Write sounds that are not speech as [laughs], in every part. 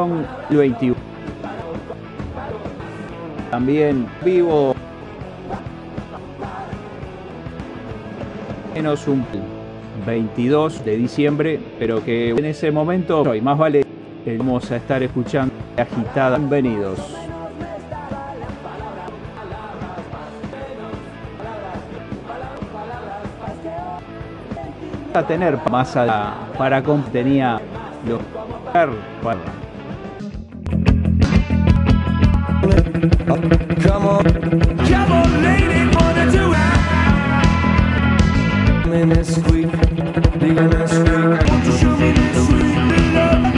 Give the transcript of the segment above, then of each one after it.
edición 21. También vivo menos un 22 de diciembre, pero que en ese momento hoy más vale vamos a estar escuchando agitada. Bienvenidos. a tener más a, para tenía los para Come on, come on, lady, wanna do it. In this squeak, digging this squeak. Won't you show me this sweet love?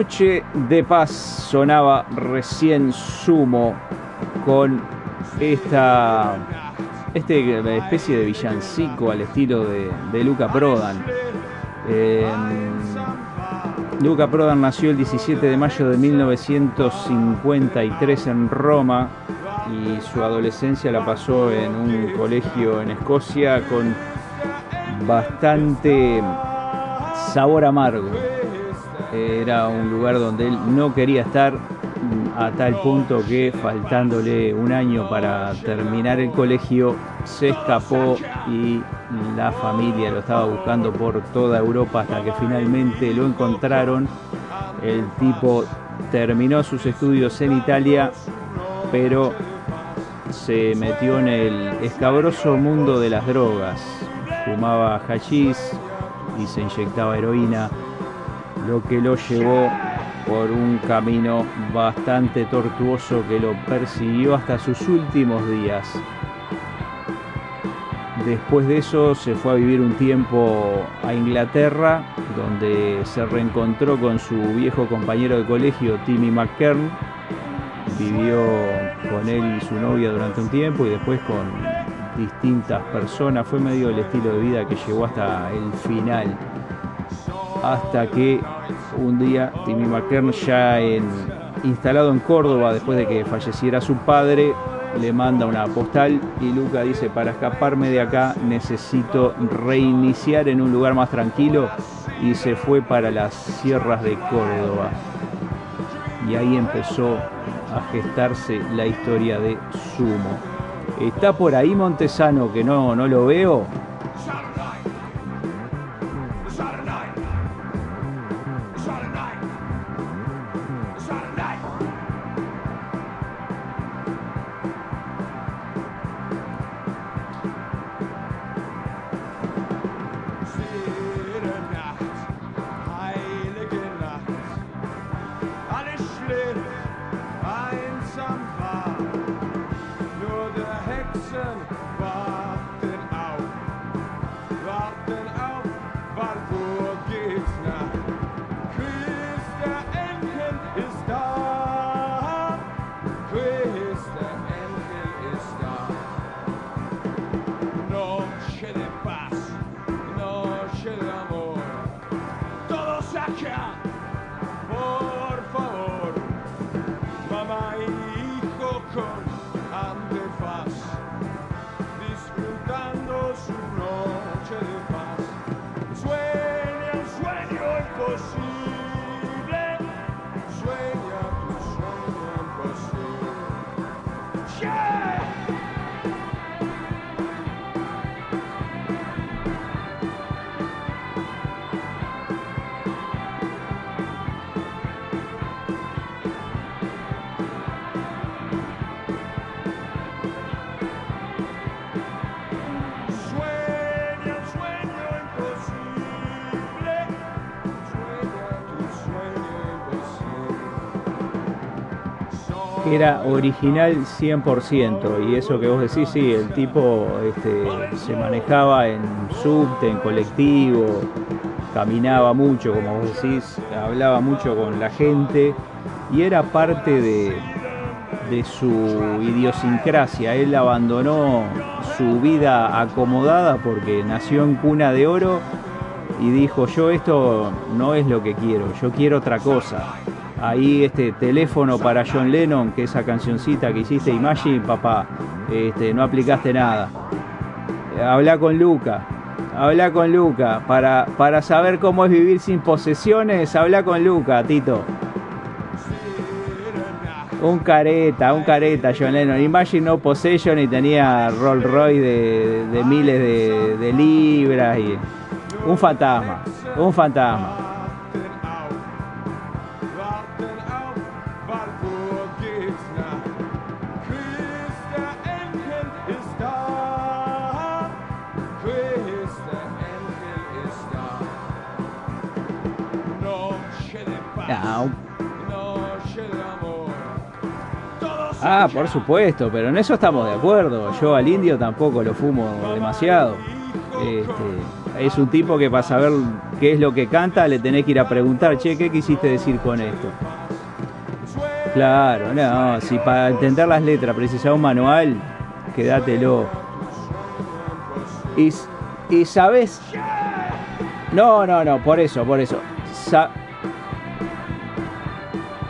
Noche de Paz sonaba recién sumo con esta, este especie de villancico al estilo de, Luca Prodan. Em, Luca Prodan nació el 17 de mayo de 1953 en Roma y su adolescencia la pasó en un colegio en Escocia con bastante sabor amargo era un lugar donde él no quería estar a tal punto que faltándole un año para terminar el colegio se escapó y la familia lo estaba buscando por toda Europa hasta que finalmente lo encontraron. El tipo terminó sus estudios en Italia, pero se metió en el escabroso mundo de las drogas. Fumaba hashish y se inyectaba heroína, lo que lo llevó por un camino bastante tortuoso que lo persiguió hasta sus últimos días. Después de eso se fue a vivir un tiempo a Inglaterra, donde se reencontró con su viejo compañero de colegio, Timmy McKern. Vivió con él y su novia durante un tiempo y después con distintas personas. Fue medio el estilo de vida que llegó hasta el final. Hasta que un día Timmy McKern, ya instalado en Córdoba después de que falleciera su padre, le manda una postal y Luca dice, para escaparme de acá necesito reiniciar en un lugar más tranquilo y se fue para las sierras de Córdoba. Y ahí empezó a gestarse la historia de Sumo. ¿Está por ahí Montesano que no, no lo veo? Era original 100%. Y eso que vos decís, sí, el tipo este, se manejaba en subte, en colectivo, caminaba mucho, como vos decís, hablaba mucho con la gente y era parte de, de su idiosincrasia. Él abandonó su vida acomodada porque nació en cuna de oro y dijo, yo esto no es lo que quiero, yo quiero otra cosa ahí este teléfono para John Lennon, que esa cancioncita que hiciste, Imagine, papá, este, no aplicaste nada. Habla con Luca, habla con Luca, para, para saber cómo es vivir sin posesiones, habla con Luca, Tito. Un careta, un careta, John Lennon. Imagine no possession y tenía Rolls Royce de, miles de, de libras y un fantasma, un fantasma. Ah, por supuesto, pero en eso estamos de acuerdo. Yo al indio tampoco lo fumo demasiado. Este, es un tipo que para saber qué es lo que canta le tenés que ir a preguntar, che, ¿qué quisiste decir con esto? Claro, no, si para entender las letras precisas un manual, quédatelo. Y, y sabes... No, no, no, por eso, por eso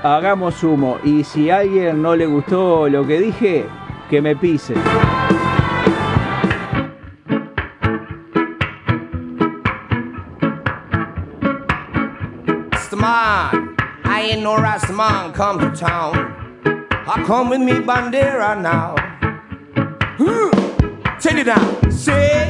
hagamos humo. Y si a alguien no le gustó lo que dije, que me pise. man, I ain't no man come to town. I come with me bandera now. Take it down, say.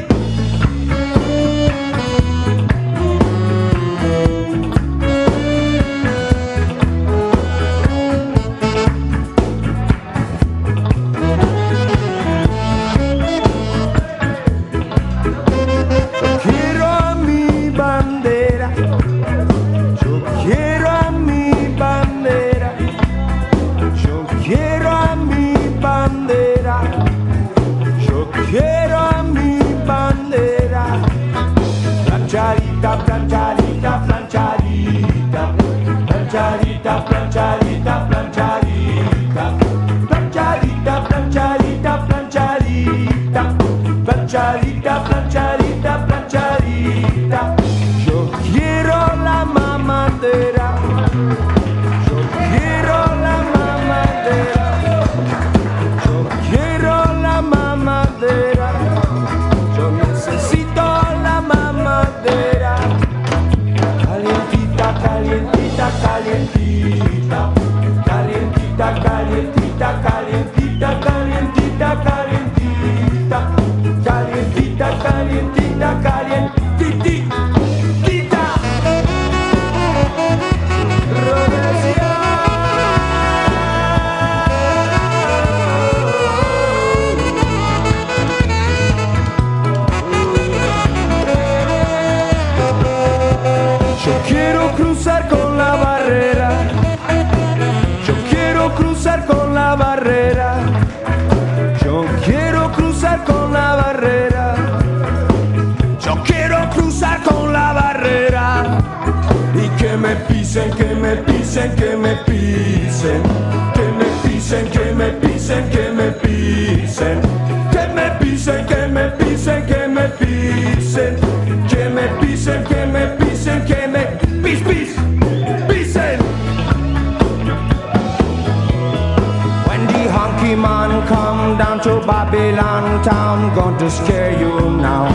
Babylon town, to scare you now.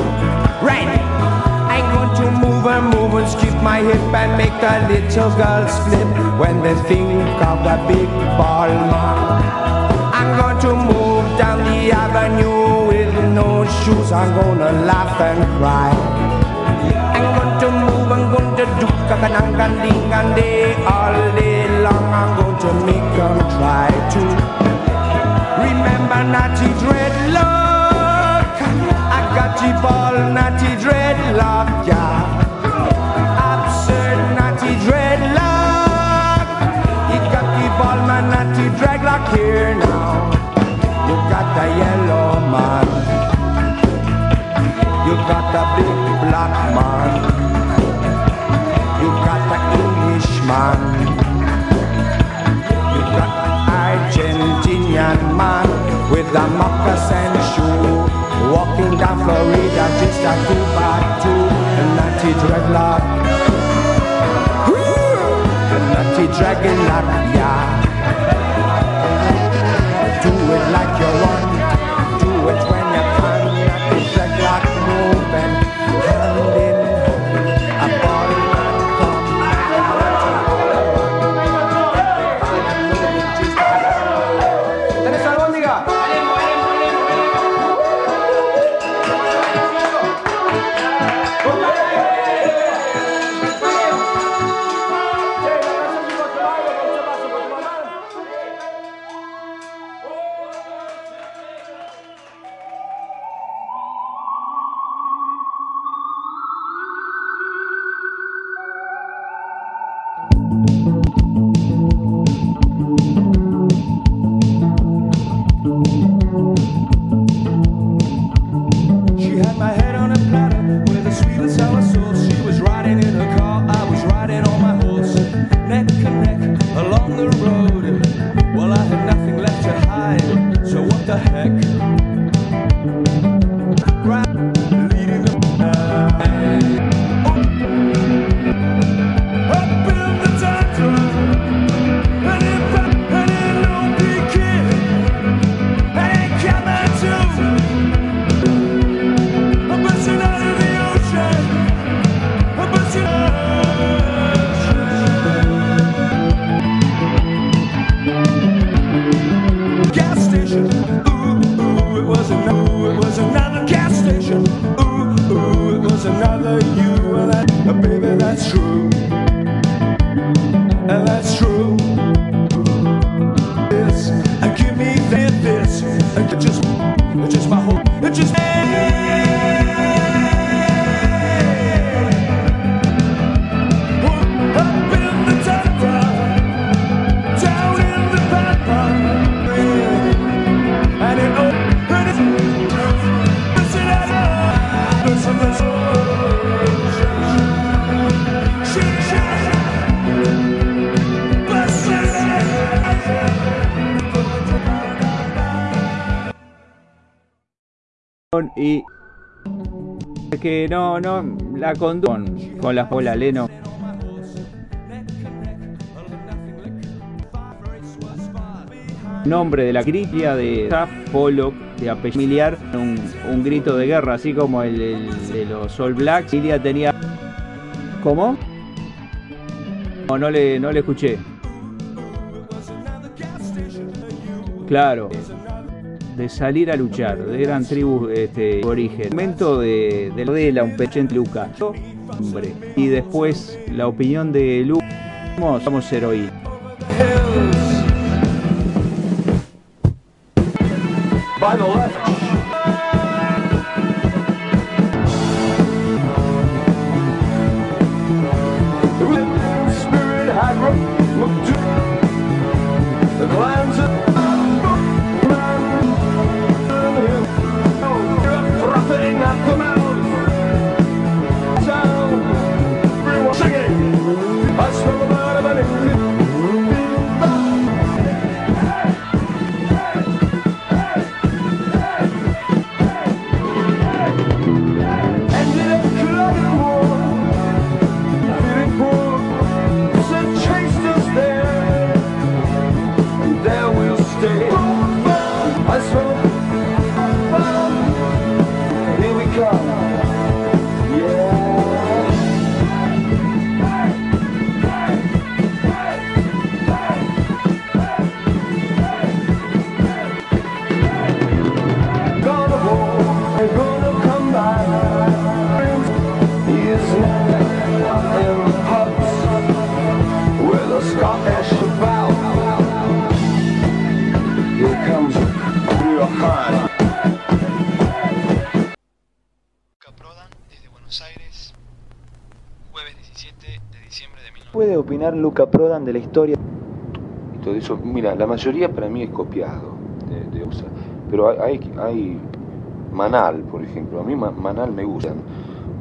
Right. I'm going to move and move and skip my hip and make the little girls flip when they think of the big ball man. I'm going to move down the avenue with no shoes. I'm gonna laugh and cry. I'm going to move, I'm going to do kakanang ding all day long. I'm going to make them try to remember naughty dreadlock. I got the ball, naughty dreadlock, yeah. Absurd naughty dreadlock. You got the ball, man, naughty dreadlock here now. You got the yellow man. You got the big black man. Walking down Florida just a two by two. A nutty dreadlock. A nutty dreadlock, yeah. that's true. No, no, la condujo con, con la Paula Leno. Nombre de la crítica de Polo de apellido familiar, un, grito de guerra, así como el, de los All Blacks. Tenía. ¿Cómo? No, no le, no le escuché. Claro de salir a luchar, eran tribus este, de origen. momento de, de, de la un pechente Luca. Hombre. Y después la opinión de Lu. Vamos, vamos opinar Luca Prodan de la historia? Y todo eso, mira, la mayoría para mí es copiado de, Osa, pero hay, hay Manal, por ejemplo, a mí Manal me gusta,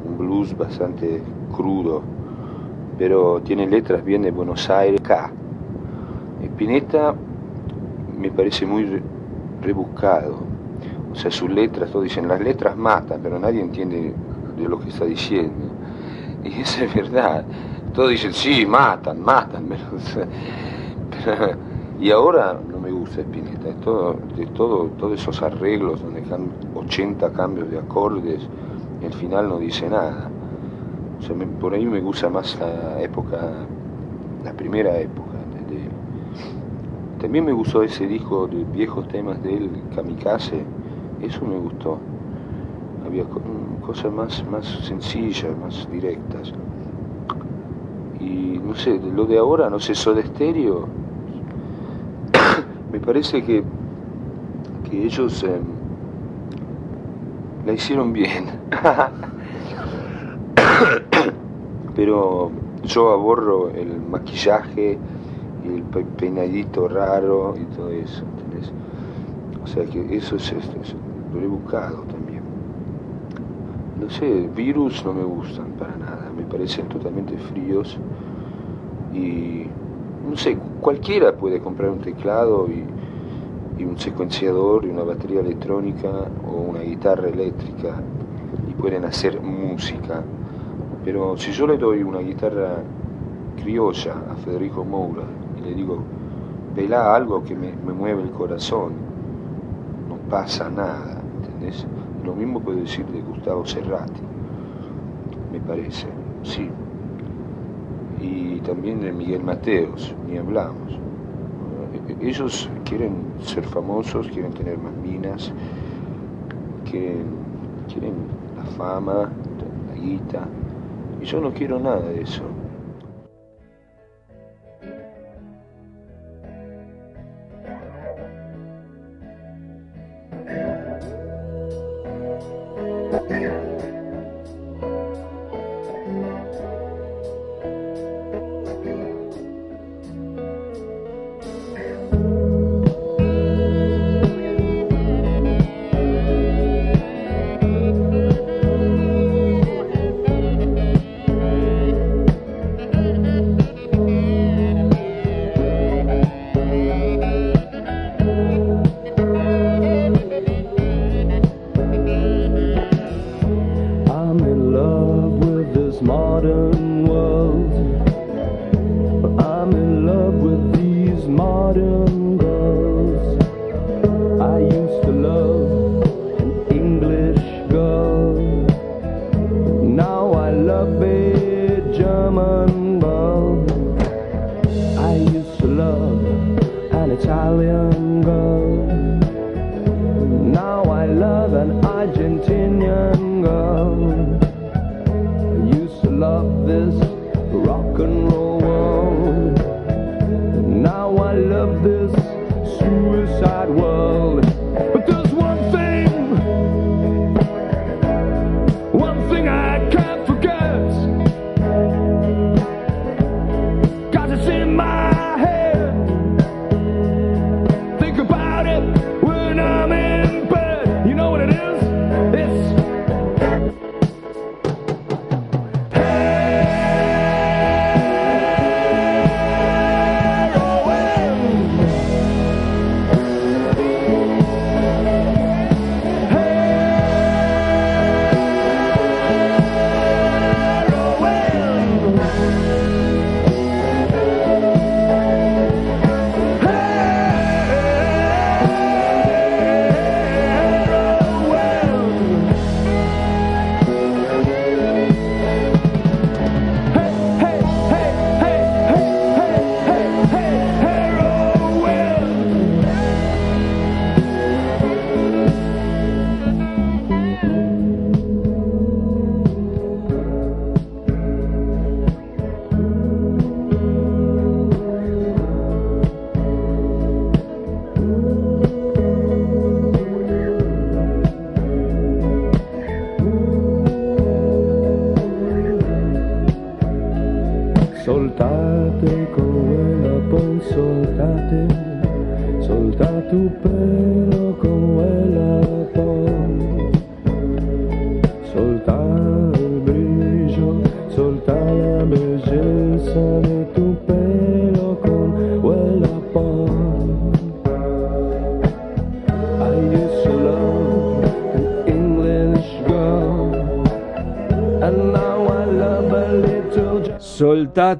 un blues bastante crudo, pero tiene letras bien de Buenos Aires, K. Spinetta me parece muy rebuscado, o sea, sus letras, todos dicen, las letras matan, pero nadie entiende de lo que está diciendo. Y eso es verdad todos dicen, sí, matan, matan, [laughs] pero, y ahora no me gusta Spinetta, es todo, de todo, todos esos arreglos donde dejan 80 cambios de acordes al final no dice nada. Por ahí me gusta más la época, la primera época. también me gustó ese disco de viejos temas de él, Kamikaze, eso me gustó. Había cosas más, más sencillas, más directas y no sé, lo de ahora, no sé, Soda Stereo, [coughs] me parece que, que ellos eh, la hicieron bien. [coughs] Pero yo aborro el maquillaje y el peinadito raro y todo eso, ¿entendés? O sea que eso es, esto, lo he buscado también. No sé, virus no me gustan para nada, me parecen totalmente fríos y no sé, cualquiera puede comprar un teclado y, un secuenciador y una batería electrónica o una guitarra eléctrica y pueden hacer música. Pero si yo le doy una guitarra criolla a Federico Moura y le digo, vela algo que me, mueve el corazón, no pasa nada, ¿entendés? Lo mismo puedo decir de Gustavo Cerrati, me parece, sí y también de Miguel Mateos, ni hablamos. Ellos quieren ser famosos, quieren tener más minas, quieren, quieren la fama, la guita, y yo no quiero nada de eso.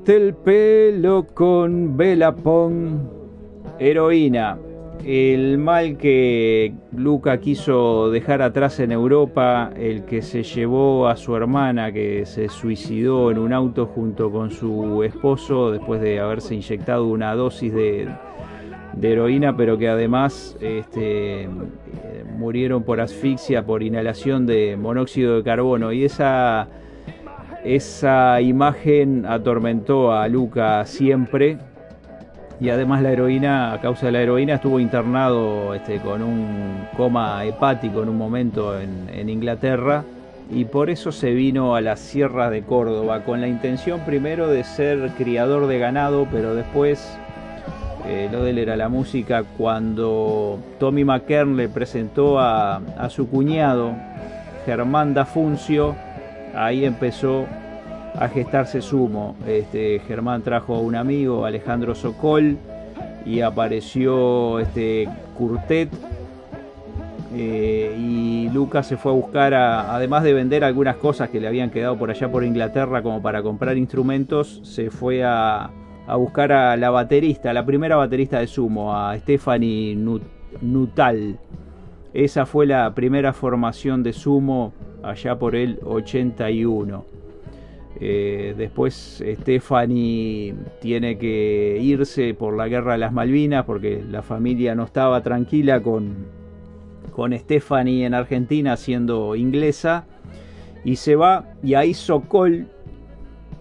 El pelo con Velapón, heroína. El mal que Luca quiso dejar atrás en Europa, el que se llevó a su hermana que se suicidó en un auto junto con su esposo después de haberse inyectado una dosis de, de heroína, pero que además este, eh, murieron por asfixia, por inhalación de monóxido de carbono. Y esa, esa imagen atormentó a Luca siempre. Y además la heroína, a causa de la heroína, estuvo internado este, con un coma hepático en un momento en, Inglaterra. Y por eso se vino a las sierras de Córdoba, con la intención primero de ser criador de ganado, pero después eh, lo de él era la música cuando Tommy McKern le presentó a, a su cuñado Germán Dafuncio, ahí empezó a gestarse sumo. Este, Germán trajo a un amigo, Alejandro Sokol, y apareció este Curtet. eh, y Lucas se fue a buscar, a- además de vender algunas cosas que le habían quedado por allá por Inglaterra como para comprar instrumentos, se fue a, buscar a la baterista, la primera baterista de Sumo, a Stephanie Nut- Nuttall. Esa fue la primera formación de Sumo allá por el 81. Eh, después Stephanie tiene que irse por la guerra de las Malvinas porque la familia no estaba tranquila con, con Stephanie en Argentina siendo inglesa y se va y ahí Sokol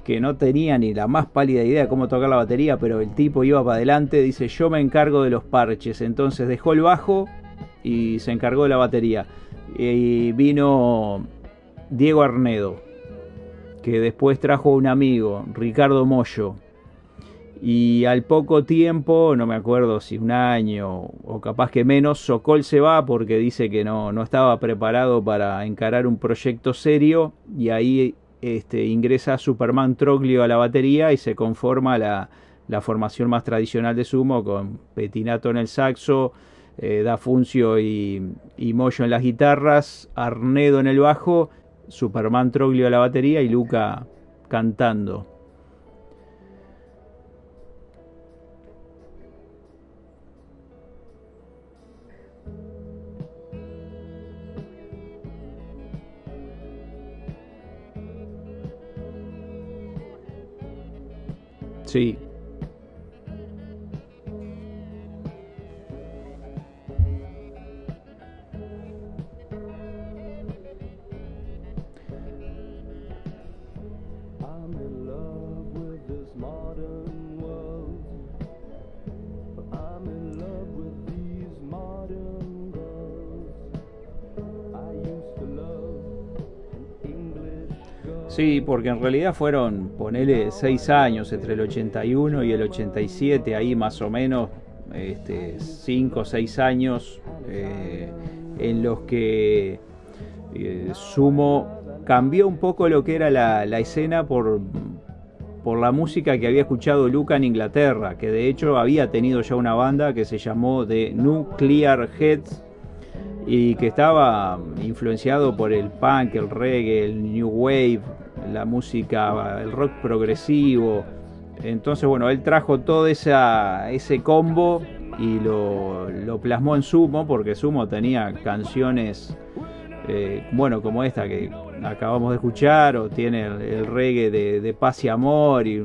que no tenía ni la más pálida idea de cómo tocar la batería pero el tipo iba para adelante dice yo me encargo de los parches entonces dejó el bajo y se encargó de la batería y vino Diego Arnedo que después trajo un amigo, Ricardo Mollo. Y al poco tiempo, no me acuerdo si un año o capaz que menos, Sokol se va porque dice que no, no estaba preparado para encarar un proyecto serio y ahí este, ingresa Superman Troglio a la batería y se conforma la, la formación más tradicional de Sumo con Petinato en el saxo, eh, Dafuncio y, y Mollo en las guitarras, Arnedo en el bajo Superman Troglio a la batería y Luca cantando. Sí. Sí, porque en realidad fueron, ponele, seis años entre el 81 y el 87, ahí más o menos, este, cinco o seis años eh, en los que eh, Sumo cambió un poco lo que era la, la escena por, por la música que había escuchado Luca en Inglaterra, que de hecho había tenido ya una banda que se llamó The Nuclear Heads y que estaba influenciado por el punk, el reggae, el new wave, la música, el rock progresivo. Entonces, bueno, él trajo todo esa, ese combo y lo, lo plasmó en Sumo, porque Sumo tenía canciones, eh, bueno, como esta que acabamos de escuchar, o tiene el, el reggae de, de paz y amor, y,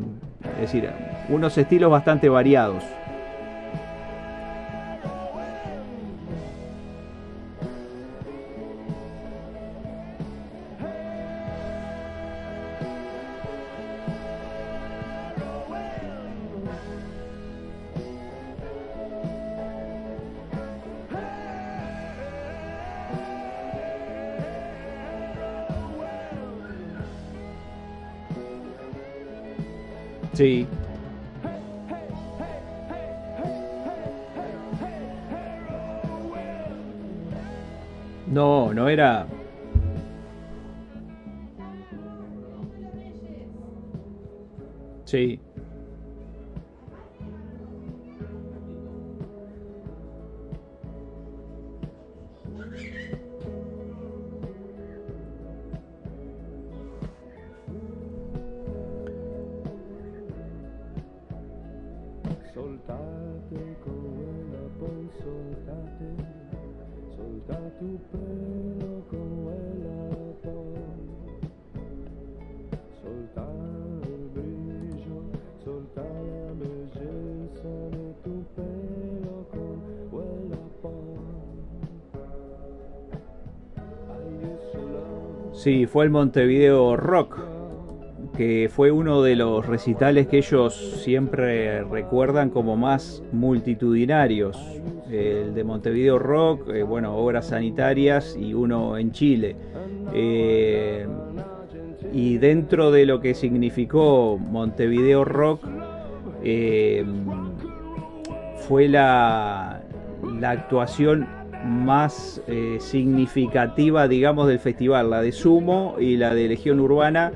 es decir, unos estilos bastante variados. No, no era. Sí. Sí, fue el Montevideo Rock, que fue uno de los recitales que ellos siempre recuerdan como más multitudinarios. El de Montevideo Rock, eh, bueno, obras sanitarias y uno en Chile. Eh, y dentro de lo que significó Montevideo Rock, eh, fue la, la actuación más eh, significativa, digamos, del festival, la de Sumo y la de Legión Urbana,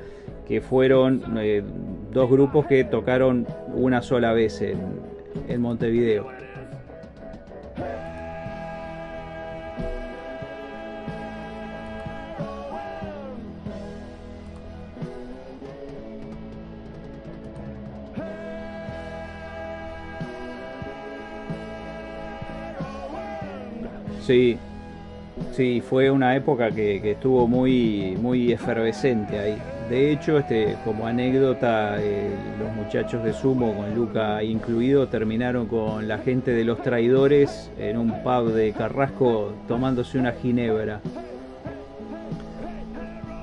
que fueron eh, dos grupos que tocaron una sola vez en, en Montevideo. Sí, sí, fue una época que, estuvo muy, muy efervescente ahí. De hecho, este, como anécdota, eh, los muchachos de Sumo, con Luca incluido, terminaron con la gente de los traidores en un pub de Carrasco tomándose una ginebra.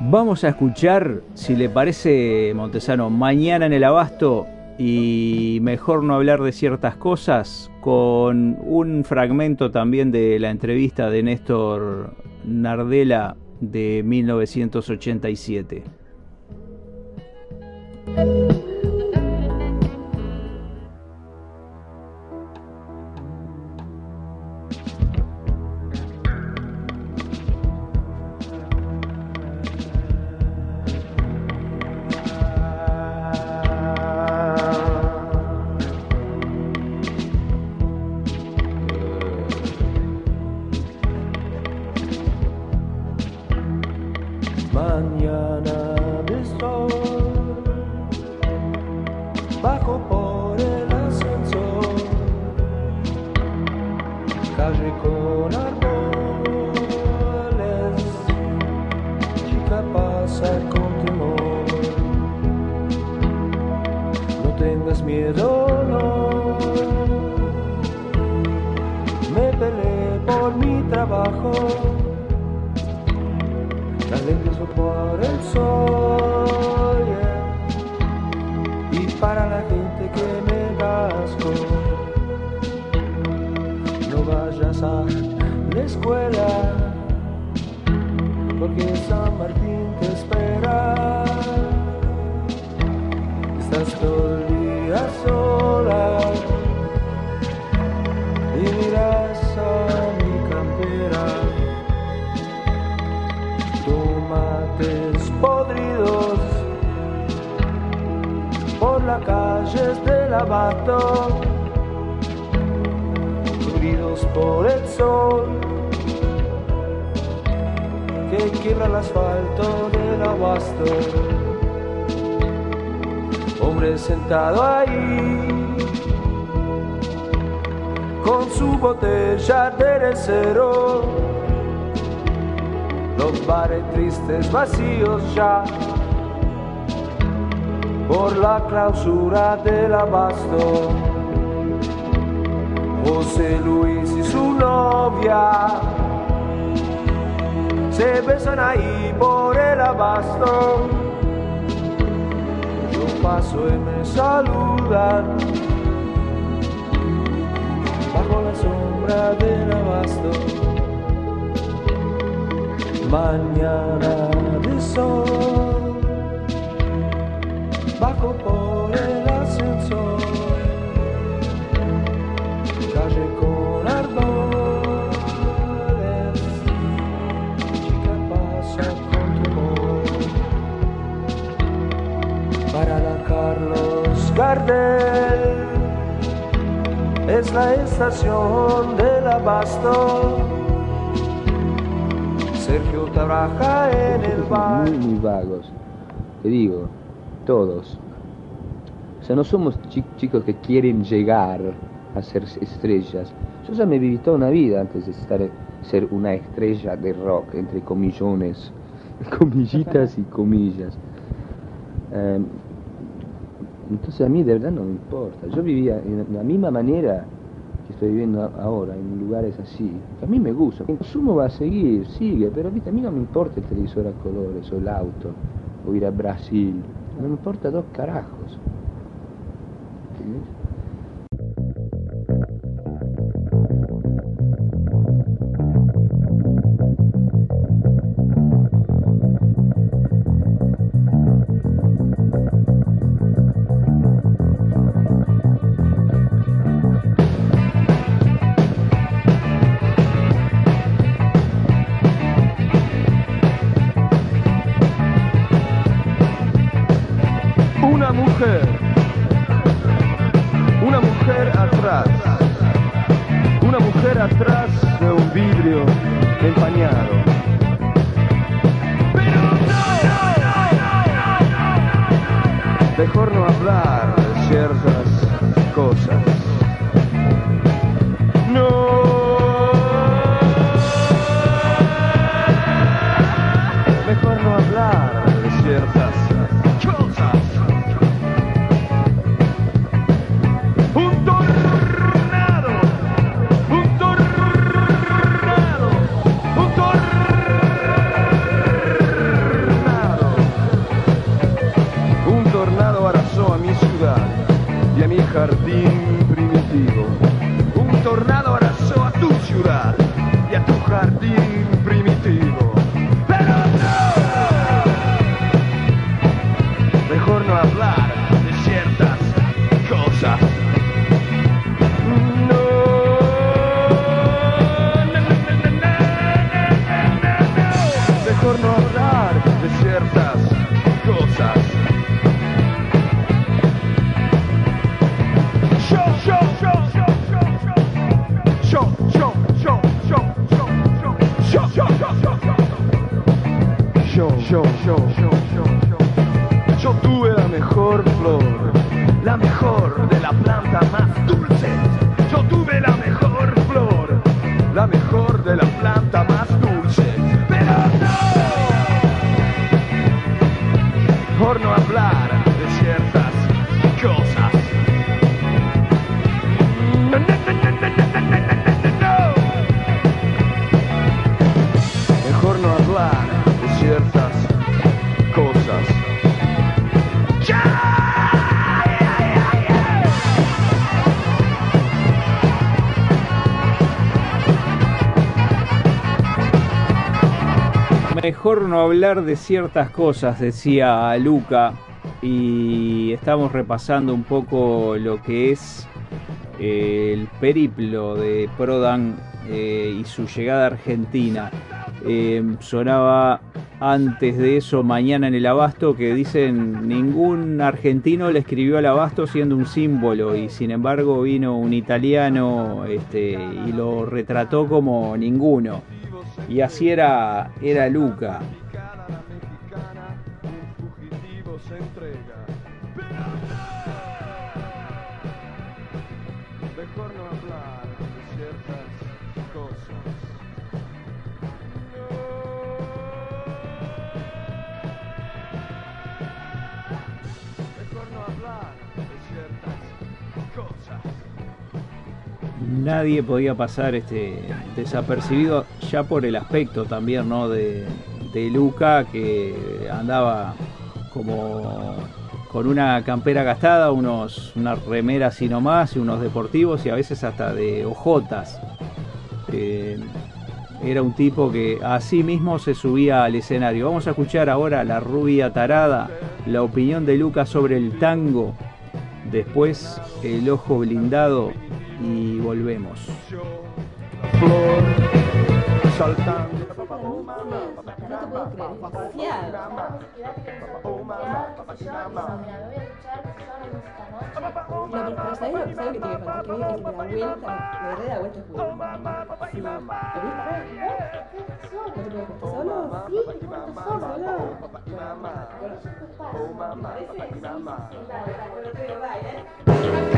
Vamos a escuchar, si le parece, Montesano, mañana en el Abasto y mejor no hablar de ciertas cosas con un fragmento también de la entrevista de Néstor Nardella de 1987. Quiebra el asfalto del abasto. Hombre sentado ahí con su botella de cero los bares tristes vacíos ya por la clausura del abasto. José Luis y su novia se besan ahí por el abasto. Yo paso y me saludan bajo la sombra del abasto mañana de sol, bajo por es la estación del abasto. Sergio trabaja en el bar. Muy, muy vagos. Te digo, todos. O sea, no somos chi- chicos que quieren llegar a ser estrellas. Yo ya me viví toda una vida antes de estar, ser una estrella de rock, entre comillones, [laughs] comillitas y comillas. Em, entonces a mí de verdad no me importa. Yo vivía en la misma manera que estoy viviendo ahora, en lugares así. A mí me gusta. El consumo va a seguir, sigue, pero viste, a mí no me importa el televisor a colores, o el auto, o ir a Brasil. No me importa dos carajos. ¿Entendés? Mejor no hablar de ciertas cosas, decía Luca, y estamos repasando un poco lo que es eh, el periplo de Prodan eh, y su llegada a Argentina. Eh, sonaba antes de eso mañana en el Abasto que dicen ningún argentino le escribió al Abasto siendo un símbolo y sin embargo vino un italiano este, y lo retrató como ninguno. Y así era, era Luca. Nadie podía pasar este desapercibido ya por el aspecto también, ¿no? De, Luca que andaba como con una campera gastada, unos, unas remeras así nomás, y unos deportivos y a veces hasta de ojotas. Eh, era un tipo que así mismo se subía al escenario. Vamos a escuchar ahora la rubia tarada, la opinión de Luca sobre el tango. Después el ojo blindado y volvemos no te puedo creer, es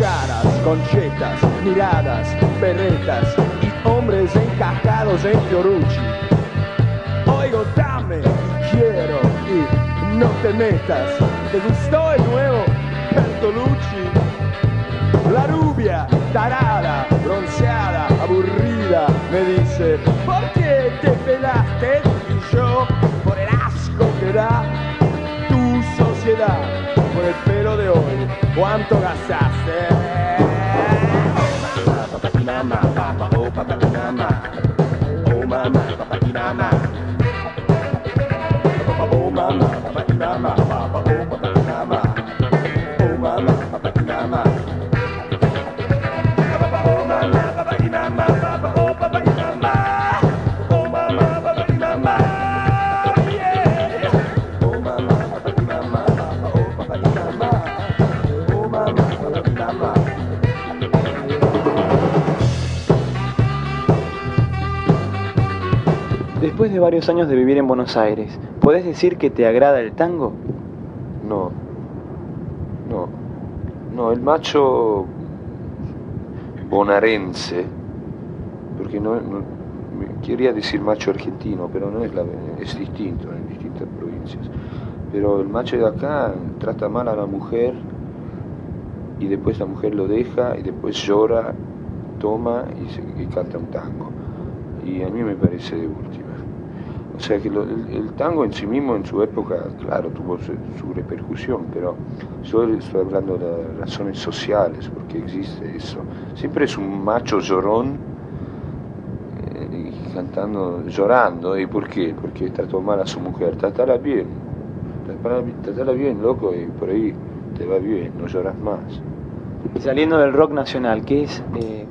Caras, conchetas, miradas, berretas y hombres encajados en Fiorucci Oigo, dame quiero y no te metas. ¿Te gustó el nuevo Bertolucci? La rubia, tarada, bronceada, aburrida, me dice, ¿por qué te pelaste? Y yo, por el asco que da tu sociedad, por el pelo de hoy, ¿cuánto gastaste? De varios años de vivir en Buenos Aires, ¿podés decir que te agrada el tango? No, no, no, el macho bonaerense, porque no, no- quería decir macho argentino, pero no es la, es distinto en distintas provincias. Pero el macho de acá trata mal a la mujer y después la mujer lo deja y después llora, toma y, canta un tango. Y a mí me parece de última. O sea que lo- el, tango en sí mismo en su época, claro, tuvo su, su repercusión, pero yo estoy hablando de razones sociales, porque existe eso. Siempre es un macho llorón eh, cantando, llorando. ¿Y por qué? Porque trató mal a su mujer. Tratala bien. Tratala, bien, loco, y por ahí te va bien, no lloras más. Saliendo del rock nacional, ¿qué es? eh,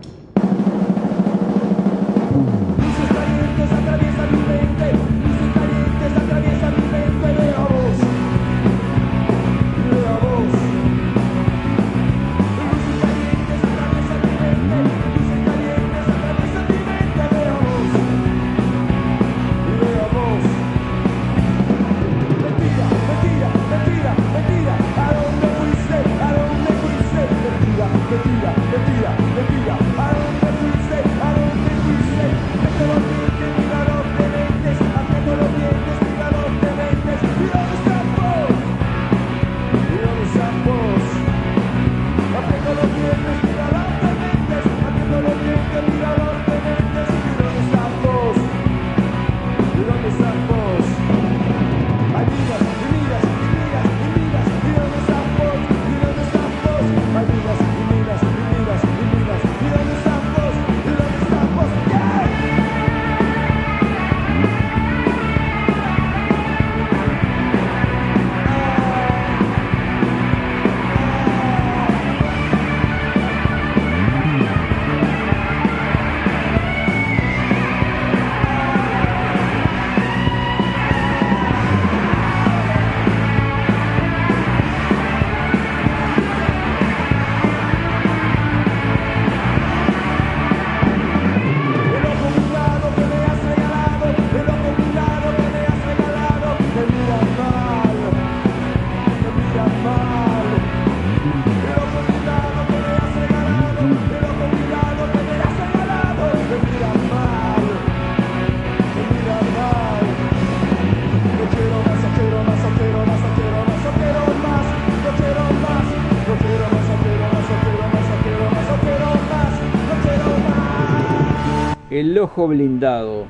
El ojo blindado.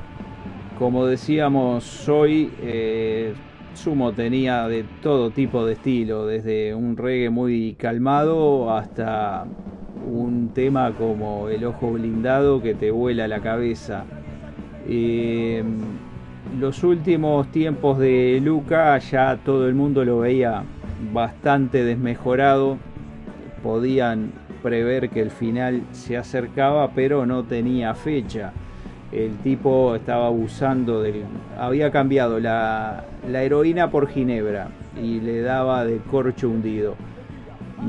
Como decíamos hoy, eh, Sumo tenía de todo tipo de estilo, desde un reggae muy calmado hasta un tema como El ojo blindado que te vuela la cabeza. Eh, los últimos tiempos de Luca ya todo el mundo lo veía bastante desmejorado. Podían prever que el final se acercaba, pero no tenía fecha. el tipo estaba abusando del... había cambiado la, la heroína por ginebra y le daba de corcho hundido.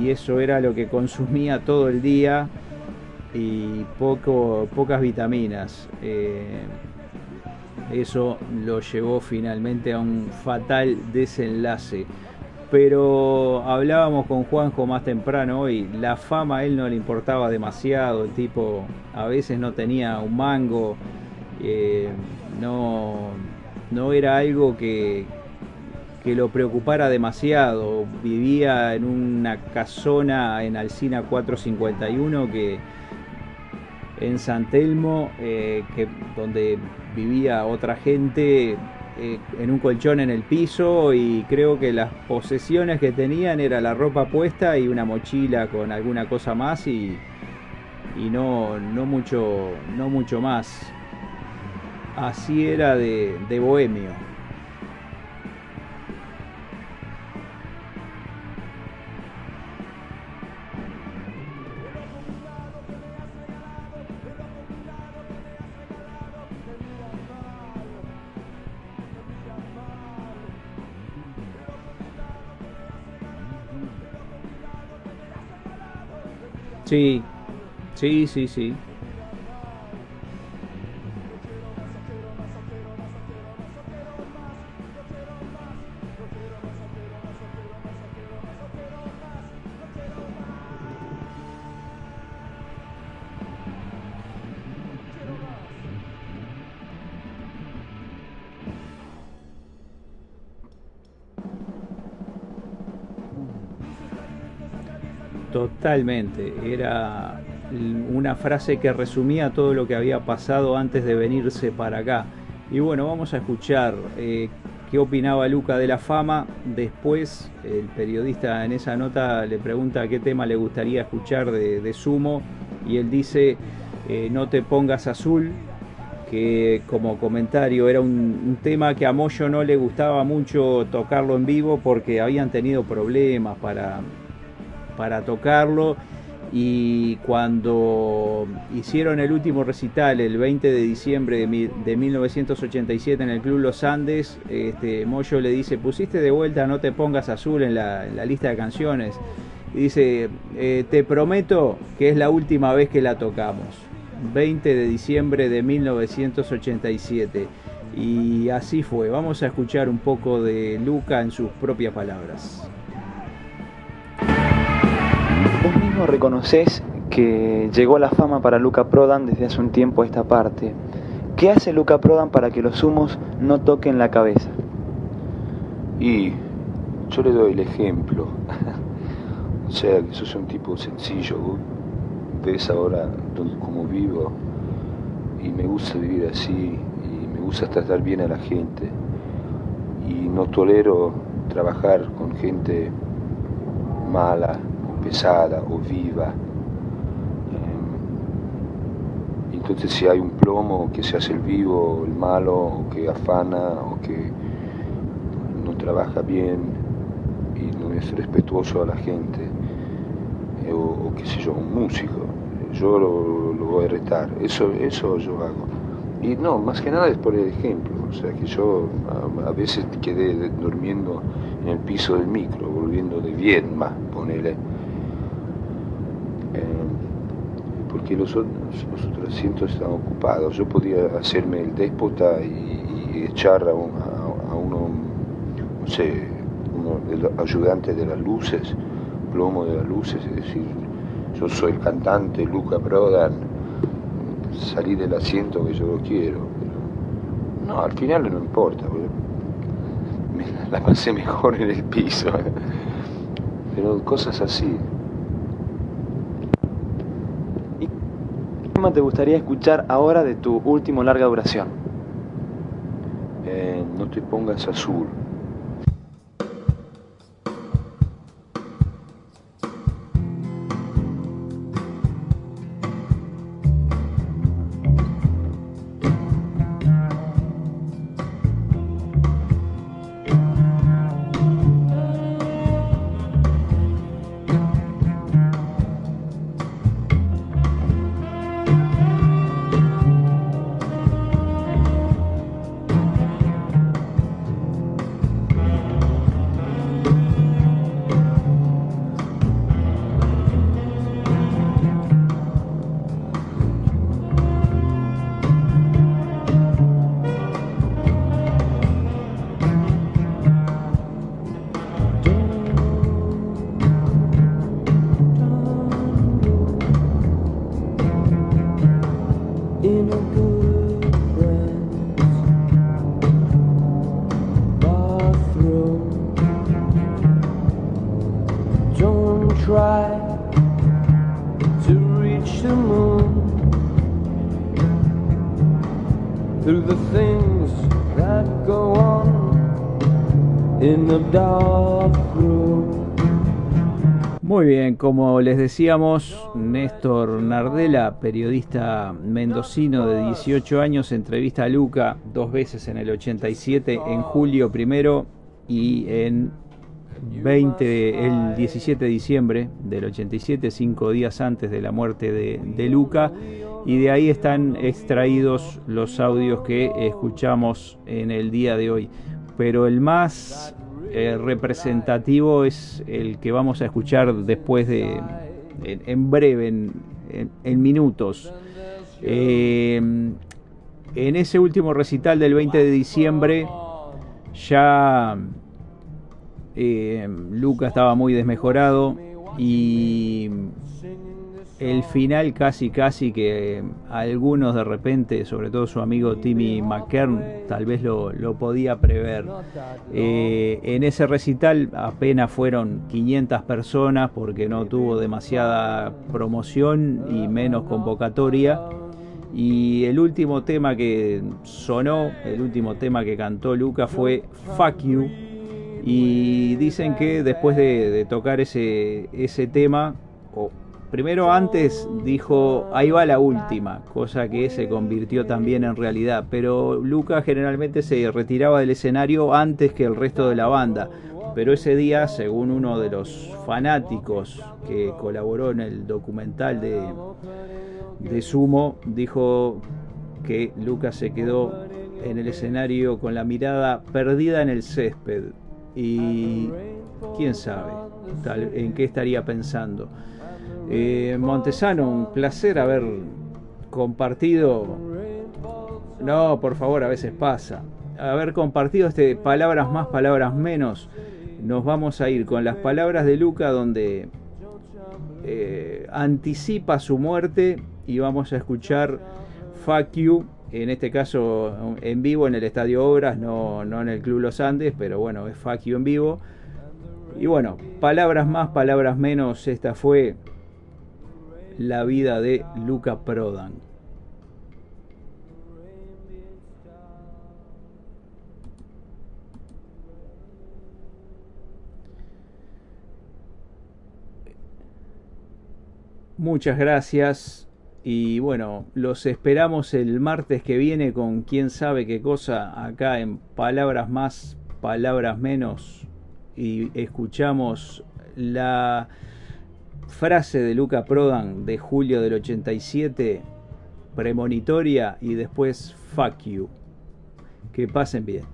Y eso era lo que consumía todo el día y poco, pocas vitaminas. Eh, eso lo llevó finalmente a un fatal desenlace. Pero hablábamos con Juanjo más temprano hoy, la fama a él no le importaba demasiado, el tipo a veces no tenía un mango, eh, no, no era algo que, que lo preocupara demasiado. Vivía en una casona en Alcina 451 que en San Telmo, eh, que, donde vivía otra gente eh, en un colchón en el piso y creo que las posesiones que tenían era la ropa puesta y una mochila con alguna cosa más y, y no, no, mucho, no mucho más. Así era de, de bohemio. Sí, sí, sí, sí. Totalmente, era una frase que resumía todo lo que había pasado antes de venirse para acá. Y bueno, vamos a escuchar eh, qué opinaba Luca de la fama. Después el periodista en esa nota le pregunta qué tema le gustaría escuchar de, Sumo y él dice eh, no te pongas azul, que como comentario era un, un, tema que a Moyo no le gustaba mucho tocarlo en vivo porque habían tenido problemas para para tocarlo y cuando hicieron el último recital el 20 de diciembre de, mi, de 1987 en el Club Los Andes, este, Moyo le dice, pusiste de vuelta No te pongas azul en la, en la lista de canciones. Y dice, eh, te prometo que es la última vez que la tocamos. 20 de diciembre de 1987. Y así fue. Vamos a escuchar un poco de Luca en sus propias palabras. Reconoces que llegó la fama para Luca Prodan desde hace un tiempo a esta parte. ¿Qué hace Luca Prodan para que los humos no toquen la cabeza? Y yo le doy el ejemplo. [laughs] o sea, que sos un tipo sencillo. Ves ahora cómo vivo y me gusta vivir así y me gusta tratar bien a la gente. Y no tolero trabajar con gente mala, pesada o viva. Entonces si hay un plomo que se hace el vivo, el malo, o que afana, o que no trabaja bien y no es respetuoso a la gente, o, o qué sé yo, un músico, yo lo, voy a retar, eso, eso yo hago. Y no, más que nada es por el ejemplo, o sea que yo a, a veces quedé durmiendo en el piso del micro, volviendo de Viedma, ponele porque los, los otros asientos estaban ocupados. Yo podía hacerme el déspota y, echar a, un, a, uno, no sé, uno, el ayudante de las luces, plomo de las luces, es decir, yo soy el cantante Luca Prodan, salí del asiento que yo lo quiero. No, al final no importa, me la pasé mejor en el piso. Pero cosas así. Te gustaría escuchar ahora de tu último larga duración? Eh, no te pongas azul. Decíamos, Néstor Nardela, periodista mendocino de 18 años, entrevista a Luca dos veces en el 87, en julio primero y en 20, el 17 de diciembre del 87, cinco días antes de la muerte de, Luca, y de ahí están extraídos los audios que escuchamos en el día de hoy. Pero el más eh, representativo es el que vamos a escuchar después de, en, breve, en, en- en minutos. Eh, en ese último recital del 20 de diciembre ya eh, Luca estaba muy desmejorado y el final casi casi que algunos de repente, sobre todo su amigo Timmy McKern, tal vez lo, lo podía prever. Eh, en ese recital apenas fueron 500 personas porque no tuvo demasiada promoción y menos convocatoria. Y el último tema que sonó, el último tema que cantó Luca fue Fuck You. Y dicen que después de, de tocar ese, ese tema, o primero antes dijo ahí va la última, cosa que se convirtió también en realidad. Pero Luca generalmente se retiraba del escenario antes que el resto de la banda. Pero ese día, según uno de los fanáticos que colaboró en el documental de, de Sumo, dijo que Lucas se quedó en el escenario con la mirada perdida en el césped. Y quién sabe en qué estaría pensando. Eh, Montesano, un placer haber compartido. No, por favor, a veces pasa. Haber compartido este palabras más, palabras menos. Nos vamos a ir con las palabras de Luca donde eh, anticipa su muerte y vamos a escuchar Fuck You, en este caso en vivo en el Estadio Obras, no, no en el Club Los Andes, pero bueno, es Fuck You en vivo. Y bueno, palabras más, palabras menos, esta fue la vida de Luca Prodan. Muchas gracias y bueno, los esperamos el martes que viene con quién sabe qué cosa acá en Palabras más, Palabras menos y escuchamos la frase de Luca Prodan de julio del 87, premonitoria y después fuck you. Que pasen bien.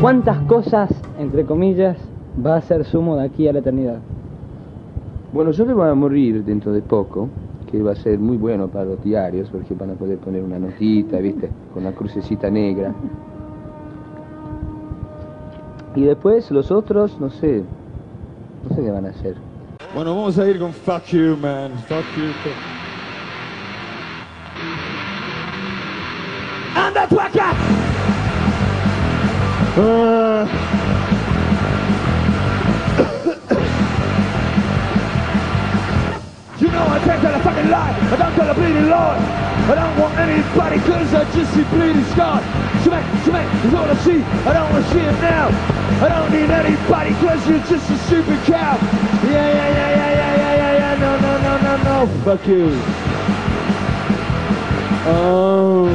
¿Cuántas cosas, entre comillas, va a ser sumo de aquí a la eternidad? Bueno, yo que voy a morir dentro de poco, que va a ser muy bueno para los diarios, porque van a poder poner una notita, ¿viste? Con la crucecita negra. Y después los otros, no sé, no sé qué van a hacer. Bueno, vamos a ir con Fuck You, man. Fuck You. ¡Anda, tuaca! Uh, fucking lie. I don't tell a bleeding lie. I don't want anybody cause I just see bleeding scars. Smack, smack is all I see. I don't want to see it now. I don't need anybody cause you're just a stupid cow. Yeah, yeah, yeah, yeah, yeah, yeah, yeah, yeah. No, no, no, no, no. Fuck you. Oh.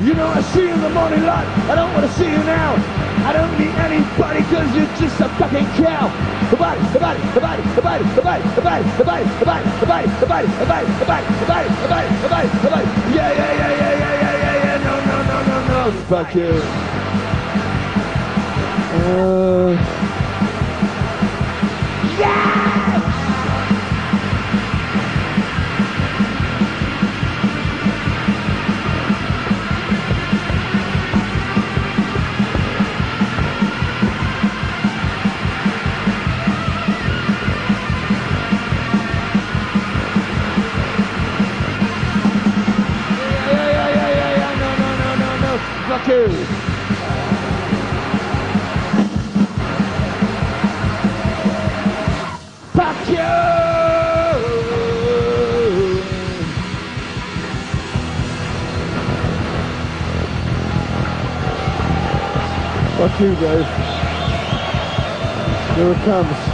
You know I see you in the morning light. I don't want to see you now. I don't need anybody cause you're just a fucking cow. The body, the body, the body, the body, the body, the body, the body, the body, the body, the body, the body, the body, the body, the body, the body, the body. Yeah, yeah, yeah, yeah, yeah, yeah, yeah, yeah. No, no, no, no, no. Fuck you. Uh, yeah! You, guys. Here it comes.